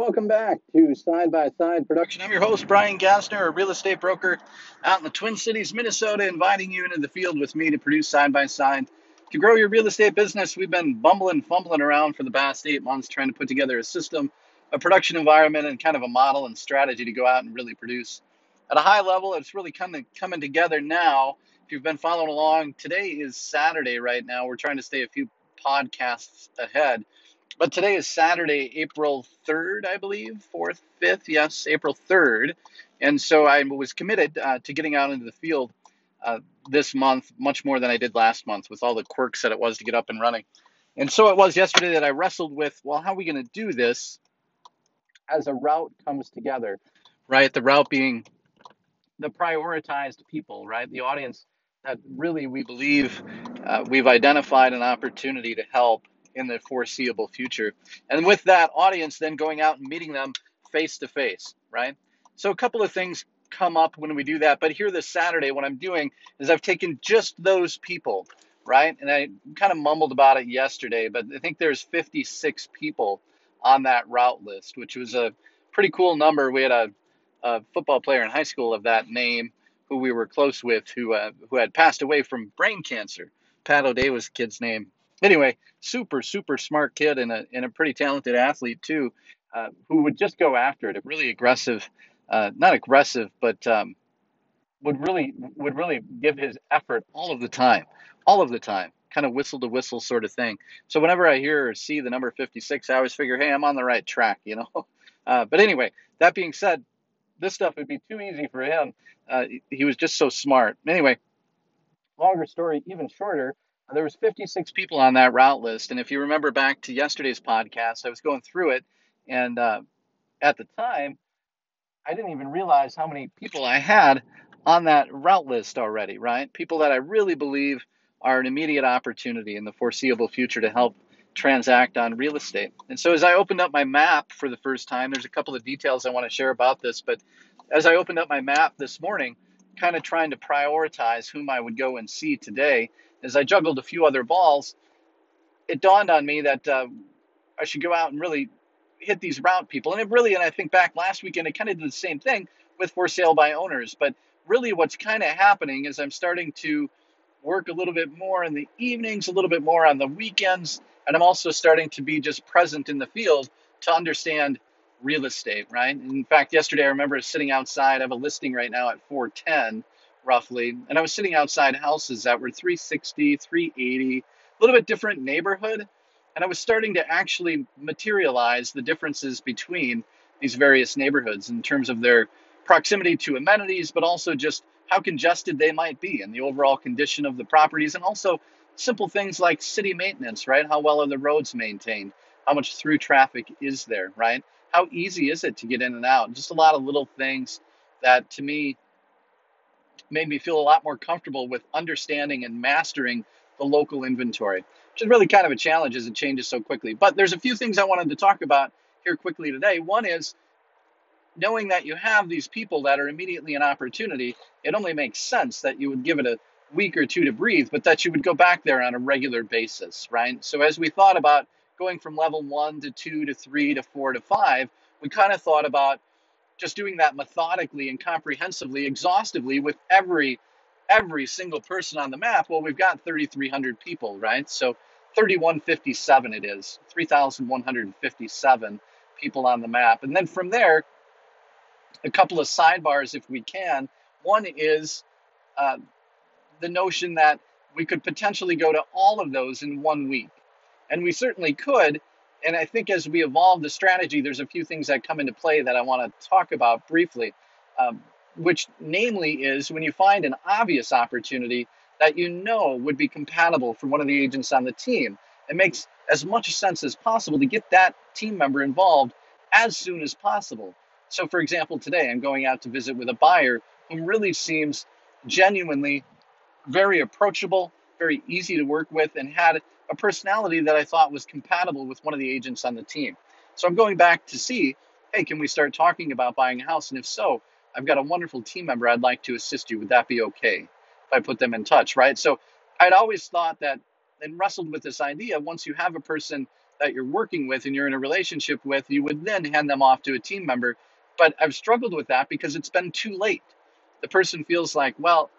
Welcome back to Side by Side Production. I'm your host, Brian Gassner, a real estate broker out in the Twin Cities, Minnesota, inviting you into the field with me to produce Side by Side. To grow your real estate business, we've been bumbling, fumbling around for the past eight months trying to put together a system, a production environment, and kind of a model and strategy to go out and really produce. At a high level, it's really kind of coming together now. If you've been following along, today is Saturday right now. We're trying to stay a few podcasts ahead but today is Saturday, April 3rd, I believe, 4th, 5th, yes, April 3rd. And so I was committed uh, to getting out into the field uh, this month, much more than I did last month with all the quirks that it was to get up and running. And so it was yesterday that I wrestled with, well, how are we going to do this as a route comes together, right? The route being the prioritized people, right? The audience that really we believe uh, we've identified an opportunity to help in the foreseeable future. And with that audience, then going out and meeting them face to face, right? So a couple of things come up when we do that. But here this Saturday, what I'm doing is I've taken just those people, right? And I kind of mumbled about it yesterday, but I think there's 56 people on that route list, which was a pretty cool number. We had a, a football player in high school of that name who we were close with who uh, who had passed away from brain cancer. Pat O'Day was the kid's name anyway, super super smart kid and a and a pretty talented athlete too, uh, who would just go after it. A really aggressive, uh, not aggressive, but um, would really would really give his effort all of the time, all of the time, kind of whistle to whistle sort of thing. So whenever I hear or see the number 56, I always figure, hey, I'm on the right track, you know. Uh, but anyway, that being said, this stuff would be too easy for him. Uh, he was just so smart. Anyway, longer story, even shorter there was 56 people on that route list. And if you remember back to yesterday's podcast i was going through it. And uh, at the time i didn't even realize how many people i had on that route list already right? People that i really believe are an immediate opportunity in the foreseeable future to help transact on real estate. And so as i opened up my map for the first time there's a couple of details i want to share about this but as i opened up my map this morning kind of trying to prioritize whom i would go and see today as I juggled a few other balls, it dawned on me that uh, I should go out and really hit these route people. And it really, and I think back last weekend, I kind of did the same thing with for sale by owners. But really, what's kind of happening is I'm starting to work a little bit more in the evenings, a little bit more on the weekends, and I'm also starting to be just present in the field to understand real estate, right? In fact, yesterday I remember sitting outside. I have a listing right now at 410 roughly. And I was sitting outside houses that were 360, 380, a little bit different neighborhood. And I was starting to actually materialize the differences between these various neighborhoods in terms of their proximity to amenities, but also just how congested they might be and the overall condition of the properties. And also simple things like city maintenance, right? How well are the roads maintained? How much through traffic is there, right? How easy is it to get in and out? Just a lot of little things that to me made me feel a lot more comfortable with understanding and mastering the local inventory, which is really kind of a challenge as it changes so quickly. But there's a few things I wanted to talk about here quickly today. One is knowing that you have these people that are immediately an opportunity, it only makes sense that you would give it a week or two to breathe, but that you would go back there on a regular basis, right? So as we thought about going from level one to two to three to four to five, we kind of thought about just doing that methodically and comprehensively, exhaustively with every every single person on the map. Well, we've got 3,300 people, right? So 3157 it is, 3,157 people on the map. And then from there, a couple of sidebars if we can. One is uh, the notion that we could potentially go to all of those in one week. And we certainly could and I think as we evolve the strategy, there's a few things that come into play that I want to talk about briefly, um, which namely is when you find an obvious opportunity that you know would be compatible for one of the agents on the team. It makes as much sense as possible to get that team member involved as soon as possible. So, for example, today I'm going out to visit with a buyer who really seems genuinely very approachable, very easy to work with, and had a personality that I thought was compatible with one of the agents on the team. So I'm going back to see, hey, can we start talking about buying a house? And if so, I've got a wonderful team member I'd like to assist you. Would that be okay if I put them in touch, right? So I'd always thought that and wrestled with this idea once you have a person that you're working with and you're in a relationship with, you would then hand them off to a team member. But I've struggled with that because it's been too late. The person feels like, well,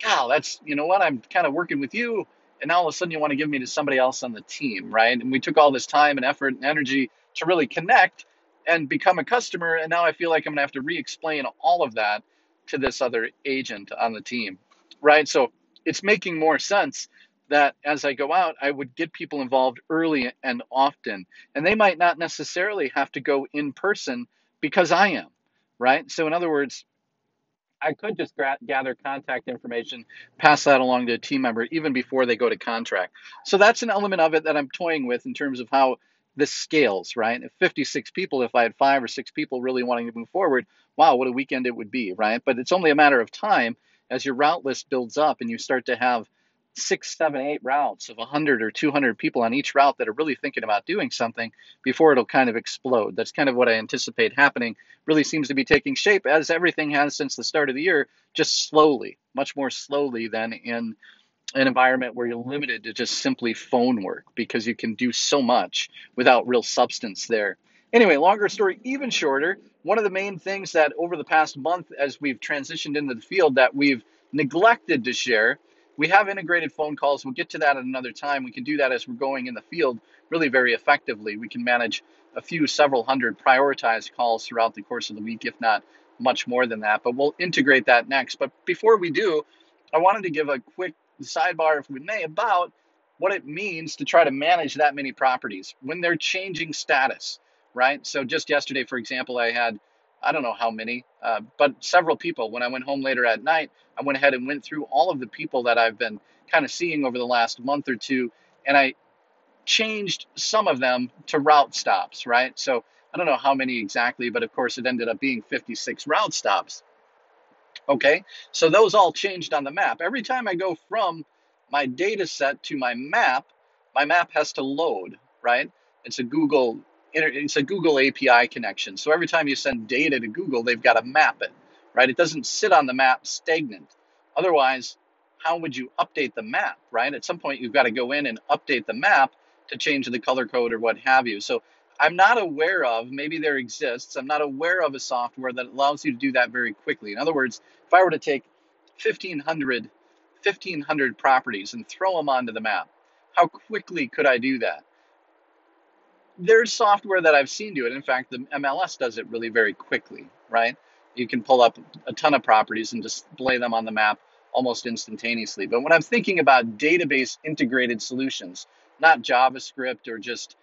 Cal, that's, you know what, I'm kind of working with you. And now all of a sudden you want to give me to somebody else on the team, right? And we took all this time and effort and energy to really connect and become a customer. And now I feel like I'm going to have to re explain all of that to this other agent on the team, right? So it's making more sense that as I go out, I would get people involved early and often. And they might not necessarily have to go in person because I am, right? So, in other words, I could just gra- gather contact information, pass that along to a team member even before they go to contract. So that's an element of it that I'm toying with in terms of how this scales, right? If 56 people, if I had five or six people really wanting to move forward, wow, what a weekend it would be, right? But it's only a matter of time as your route list builds up and you start to have six, seven, eight routes of 100 or 200 people on each route that are really thinking about doing something before it'll kind of explode. That's kind of what I anticipate happening. Really seems to be taking shape as everything has since the start of the year, just slowly, much more slowly than in an environment where you're limited to just simply phone work because you can do so much without real substance there. Anyway, longer story, even shorter. One of the main things that over the past month, as we've transitioned into the field, that we've neglected to share we have integrated phone calls. We'll get to that at another time. We can do that as we're going in the field really very effectively. We can manage a few, several hundred prioritized calls throughout the course of the week, if not much more than that. But we'll integrate that next. But before we do, I wanted to give a quick sidebar, if we may, about what it means to try to manage that many properties when they're changing status, right? So just yesterday, for example, I had I don't know how many, uh, but several people. When I went home later at night, I went ahead and went through all of the people that I've been kind of seeing over the last month or two, and I changed some of them to route stops, right? So I don't know how many exactly, but of course it ended up being 56 route stops. Okay, so those all changed on the map. Every time I go from my data set to my map, my map has to load, right? It's a Google it's a Google API connection. So every time you send data to Google, they've got to map it, right? It doesn't sit on the map stagnant. Otherwise, how would you update the map, right? At some point, you've got to go in and update the map to change the color code or what have you. So I'm not aware of, maybe there exists, I'm not aware of a software that allows you to do that very quickly. In other words, if I were to take 1,500, 1,500 properties and throw them onto the map, how quickly could I do that? There's software that I've seen do it. In fact, the MLS does it really very quickly, right? You can pull up a ton of properties and display them on the map almost instantaneously. But when I'm thinking about database integrated solutions, not JavaScript or just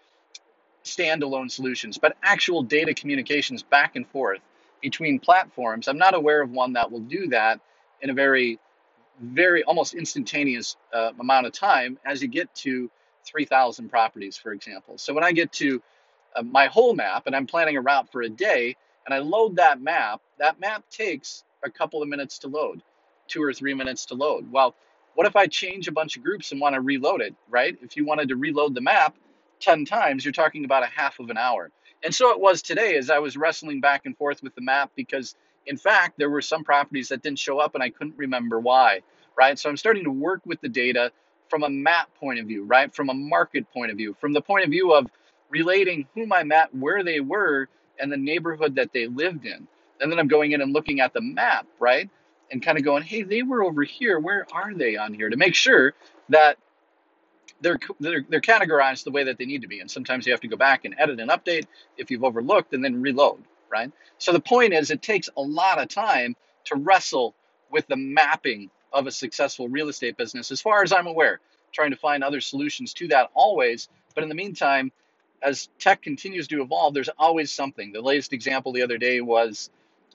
standalone solutions, but actual data communications back and forth between platforms, I'm not aware of one that will do that in a very, very almost instantaneous uh, amount of time as you get to 3,000 properties, for example. So when I get to uh, my whole map and I'm planning a route for a day and I load that map, that map takes a couple of minutes to load, two or three minutes to load. Well, what if I change a bunch of groups and want to reload it, right? If you wanted to reload the map 10 times, you're talking about a half of an hour. And so it was today as I was wrestling back and forth with the map because, in fact, there were some properties that didn't show up and I couldn't remember why, right? So I'm starting to work with the data from a map point of view, right? From a market point of view, from the point of view of relating whom I met, where they were, and the neighborhood that they lived in. And then I'm going in and looking at the map, right? And kind of going, hey, they were over here. Where are they on here? To make sure that they're, they're, they're categorized the way that they need to be. And sometimes you have to go back and edit and update if you've overlooked and then reload, right? So the point is, it takes a lot of time to wrestle with the mapping of a successful real estate business, as far as I'm aware. Trying to find other solutions to that always. But in the meantime, as tech continues to evolve, there's always something. The latest example the other day was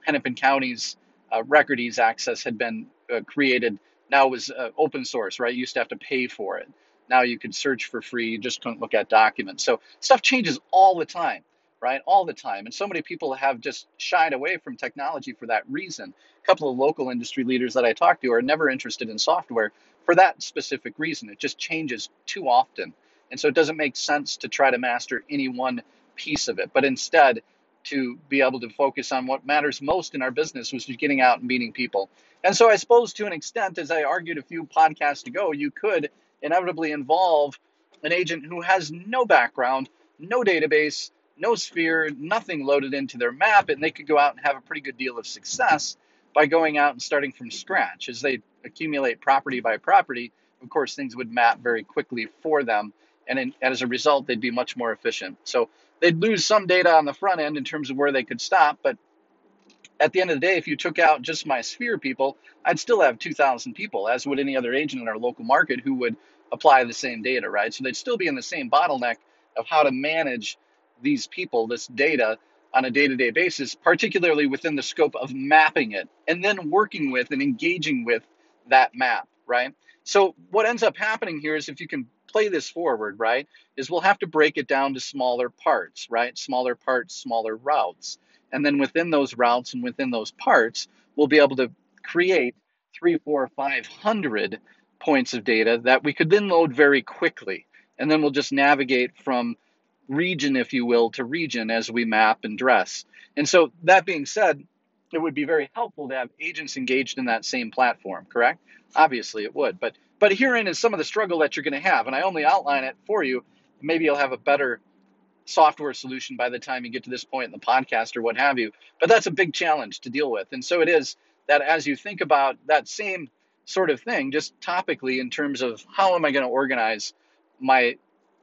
Hennepin County's uh, record ease access had been uh, created. Now it was uh, open source, right? You used to have to pay for it. Now you could search for free. You just couldn't look at documents. So stuff changes all the time right? All the time. And so many people have just shied away from technology for that reason. A couple of local industry leaders that I talk to are never interested in software for that specific reason. It just changes too often. And so it doesn't make sense to try to master any one piece of it, but instead to be able to focus on what matters most in our business, which is getting out and meeting people. And so I suppose to an extent, as I argued a few podcasts ago, you could inevitably involve an agent who has no background, no database, no sphere, nothing loaded into their map, and they could go out and have a pretty good deal of success by going out and starting from scratch. As they accumulate property by property, of course, things would map very quickly for them, and, in, and as a result, they'd be much more efficient. So they'd lose some data on the front end in terms of where they could stop, but at the end of the day, if you took out just my sphere people, I'd still have 2,000 people, as would any other agent in our local market who would apply the same data, right? So they'd still be in the same bottleneck of how to manage these people, this data on a day to day basis, particularly within the scope of mapping it and then working with and engaging with that map, right? So what ends up happening here is if you can play this forward, right, is we'll have to break it down to smaller parts, right? Smaller parts, smaller routes. And then within those routes and within those parts, we'll be able to create three, four, five hundred points of data that we could then load very quickly. And then we'll just navigate from region, if you will, to region as we map and dress. And so, that being said, it would be very helpful to have agents engaged in that same platform, correct? Obviously, it would. But but herein is some of the struggle that you're going to have, and I only outline it for you. Maybe you'll have a better software solution by the time you get to this point in the podcast or what have you. But that's a big challenge to deal with. And so it is that as you think about that same sort of thing, just topically in terms of how am I going to organize my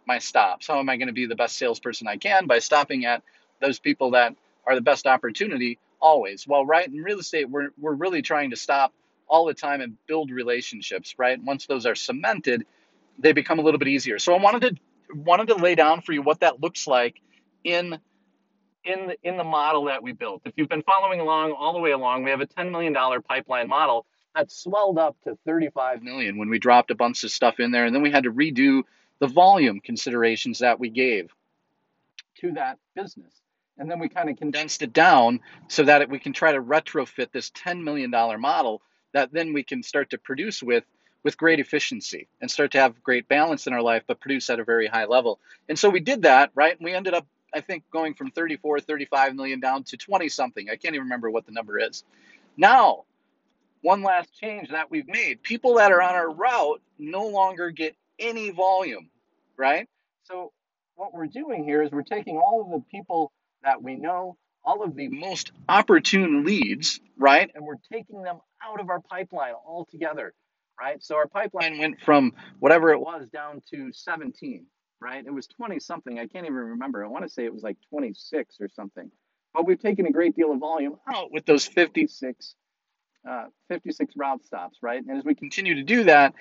my stops? How am I going to be the best salesperson I can by stopping at those people that are the best opportunity always? Well, right in real estate, we're we're really trying to stop all the time and build relationships, right? Once those are cemented, they become a little bit easier. So I wanted to wanted to lay down for you what that looks like in in the, in the model that we built. If you've been following along all the way along, we have a $10 million pipeline model that swelled up to 35 million when we dropped a bunch of stuff in there and then we had to redo the volume considerations that we gave to that business. And then we kind of condensed it down so that we can try to retrofit this $10 million model that then we can start to produce with with great efficiency and start to have great balance in our life, but produce at a very high level. And so we did that, right? And we ended up, I think, going from 34, 35 million down to 20 something. I can't even remember what the number is. Now, one last change that we've made people that are on our route no longer get any volume, right? So, what we're doing here is we're taking all of the people that we know, all of the most opportune leads, right? And we're taking them out of our pipeline altogether right? So our pipeline went from whatever it was down to 17, right? It was 20 something. I can't even remember. I want to say it was like 26 or something. But we've taken a great deal of volume out with those 56, uh, 56 route stops, right? And as we continue to do that,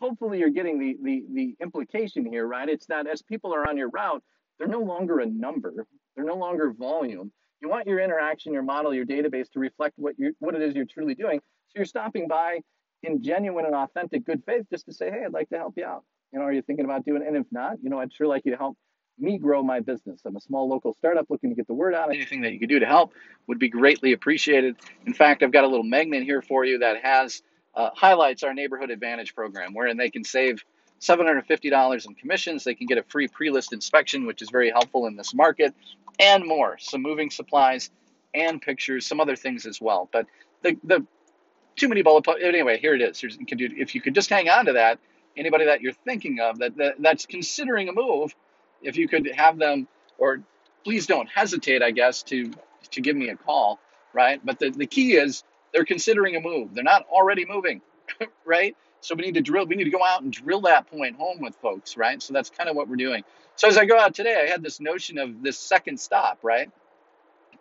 hopefully you're getting the, the, the implication here, right? It's that as people are on your route, they're no longer a number. They're no longer volume. You want your interaction, your model, your database to reflect what you what it is you're truly doing. So you're stopping by in genuine and authentic good faith just to say, hey, I'd like to help you out. You know, are you thinking about doing it? And if not, you know, I'd sure like you to help me grow my business. I'm a small local startup looking to get the word out. Anything that you could do to help would be greatly appreciated. In fact, I've got a little magnet here for you that has uh, highlights our neighborhood advantage program, wherein they can save $750 in commissions. They can get a free pre-list inspection, which is very helpful in this market, and more. Some moving supplies and pictures, some other things as well. But the, the too many bullet points. Anyway, here it is. Here's, if you could just hang on to that, anybody that you're thinking of that, that that's considering a move, if you could have them, or please don't hesitate, I guess, to to give me a call, right? But the, the key is they're considering a move. They're not already moving, right? So we need to drill. We need to go out and drill that point home with folks, right? So that's kind of what we're doing. So as I go out today, I had this notion of this second stop, right?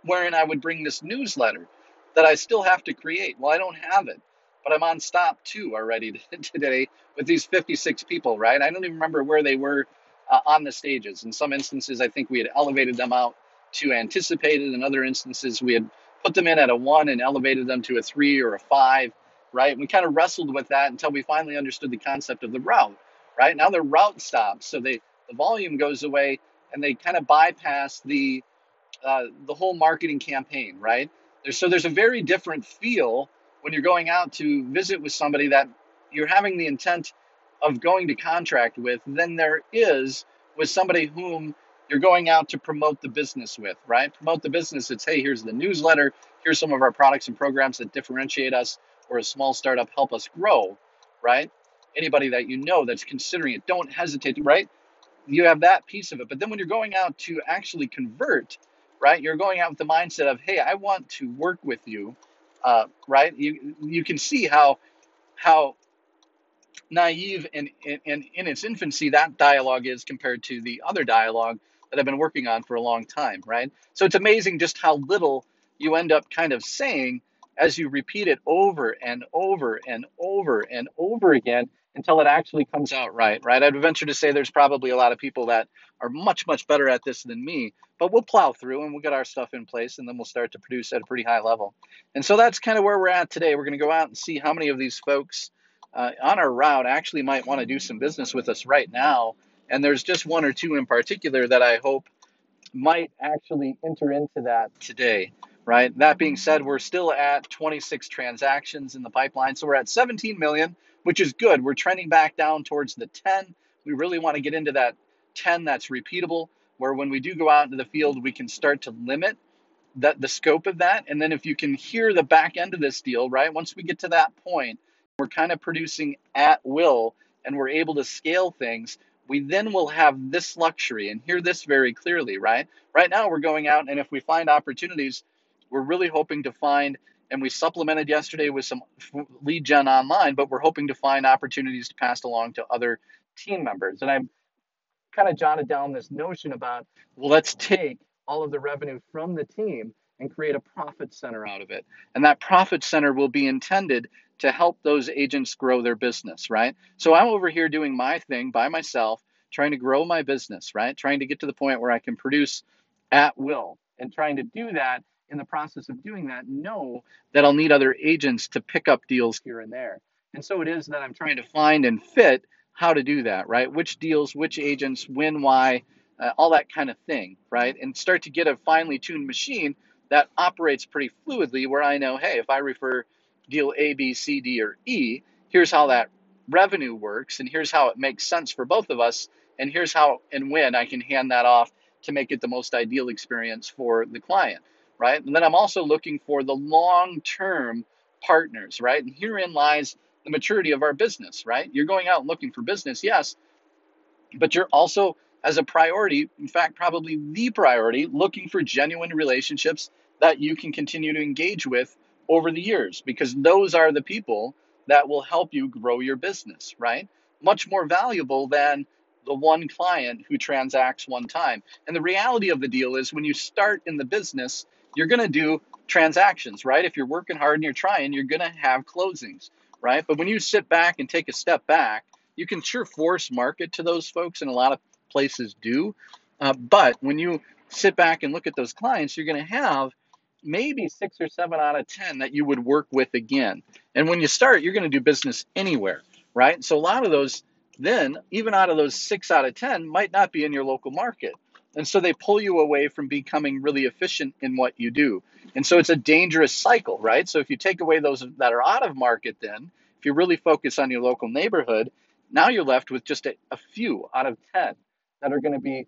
Wherein I would bring this newsletter that I still have to create. Well, I don't have it, but I'm on stop two already today with these 56 people, right? I don't even remember where they were uh, on the stages. In some instances, I think we had elevated them out to anticipated. In other instances, we had put them in at a one and elevated them to a three or a five, right? We kind of wrestled with that until we finally understood the concept of the route, right? Now they're route stops, so they the volume goes away and they kind of bypass the uh, the whole marketing campaign, right? There's, so there's a very different feel when you're going out to visit with somebody that you're having the intent of going to contract with than there is with somebody whom you're going out to promote the business with, right? Promote the business. It's, hey, here's the newsletter. Here's some of our products and programs that differentiate us or a small startup help us grow, right? anybody that you know that's considering it, don't hesitate, right? You have that piece of it. But then when you're going out to actually convert, right, you're going out with the mindset of, hey, I want to work with you, uh, right? You, you can see how, how naive and, and in its infancy that dialogue is compared to the other dialogue that I've been working on for a long time, right? So it's amazing just how little you end up kind of saying as you repeat it over and over and over and over again until it actually comes out right, right? I'd venture to say there's probably a lot of people that are much, much better at this than me, but we'll plow through and we'll get our stuff in place and then we'll start to produce at a pretty high level. And so that's kind of where we're at today. We're going to go out and see how many of these folks uh, on our route actually might want to do some business with us right now. And there's just one or two in particular that I hope might actually enter into that today, right? That being said, we're still at 26 transactions in the pipeline. So we're at 17 million, which is good. We're trending back down towards the 10. We really want to get into that 10 that's repeatable, where when we do go out into the field, we can start to limit that the scope of that. And then if you can hear the back end of this deal, right? Once we get to that point, we're kind of producing at will and we're able to scale things, we then will have this luxury and hear this very clearly, right? Right now, we're going out and if we find opportunities, we're really hoping to find, and we supplemented yesterday with some lead gen online, but we're hoping to find opportunities to pass along to other team members. And I'm kind of jotted down this notion about well, let's take all of the revenue from the team and create a profit center out of it. And that profit center will be intended to help those agents grow their business, right? So I'm over here doing my thing by myself, trying to grow my business, right? Trying to get to the point where I can produce at will and trying to do that in the process of doing that, know that I'll need other agents to pick up deals here and there. And so it is that I'm trying to find and fit how to do that, right? Which deals, which agents, when, why, uh, all that kind of thing, right? And start to get a finely tuned machine that operates pretty fluidly where I know, hey, if I refer deal A, B, C, D, or E, here's how that revenue works, and here's how it makes sense for both of us, and here's how and when I can hand that off to make it the most ideal experience for the client, right? And then I'm also looking for the long term partners, right? And herein lies the maturity of our business, right? You're going out looking for business, yes, but you're also as a priority, in fact, probably the priority, looking for genuine relationships that you can continue to engage with over the years because those are the people that will help you grow your business, right? Much more valuable than the one client who transacts one time. And the reality of the deal is when you start in the business, you're going to do transactions, right? If you're working hard and you're trying, you're going to have closings, right? But when you sit back and take a step back, you can sure force market to those folks, and a lot of places do. Uh, but when you sit back and look at those clients, you're going to have maybe six or seven out of 10 that you would work with again. And when you start, you're going to do business anywhere, right? So a lot of those, then, even out of those six out of 10, might not be in your local market. And so they pull you away from becoming really efficient in what you do. And so it's a dangerous cycle, right? So if you take away those that are out of market, then, if you really focus on your local neighborhood, now you're left with just a, a few out of 10 that are going to be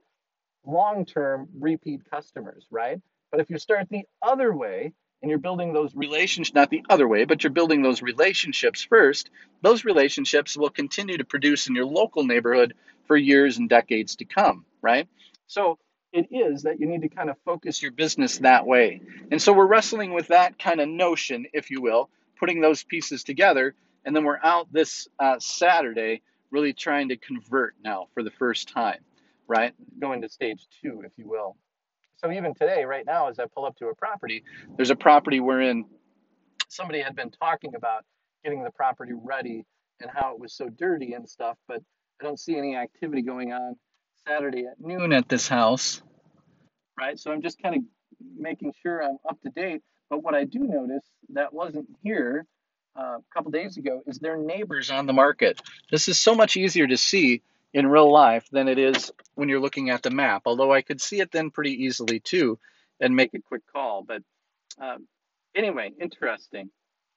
long term repeat customers, right? But if you start the other way and you're building those relationships, not the other way, but you're building those relationships first, those relationships will continue to produce in your local neighborhood for years and decades to come, right? So it is that you need to kind of focus your business that way. And so we're wrestling with that kind of notion, if you will, putting those pieces together. And then we're out this uh, Saturday really trying to convert now for the first time, right? Going to stage two, if you will. So even today, right now, as I pull up to a property, there's a property wherein somebody had been talking about getting the property ready and how it was so dirty and stuff, but I don't see any activity going on Saturday at noon at this house, right? So I'm just kind of making sure I'm up to date. But what I do notice that wasn't here uh, a couple days ago is their neighbors on the market. This is so much easier to see in real life than it is when you're looking at the map. Although I could see it then pretty easily too and make a quick call. But um, anyway, interesting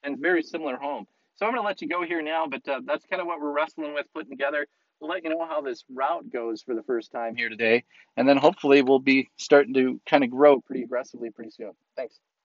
and very similar home. So I'm going to let you go here now, but uh, that's kind of what we're wrestling with putting together. We'll let you know how this route goes for the first time here today. And then hopefully we'll be starting to kind of grow pretty aggressively pretty soon. Thanks.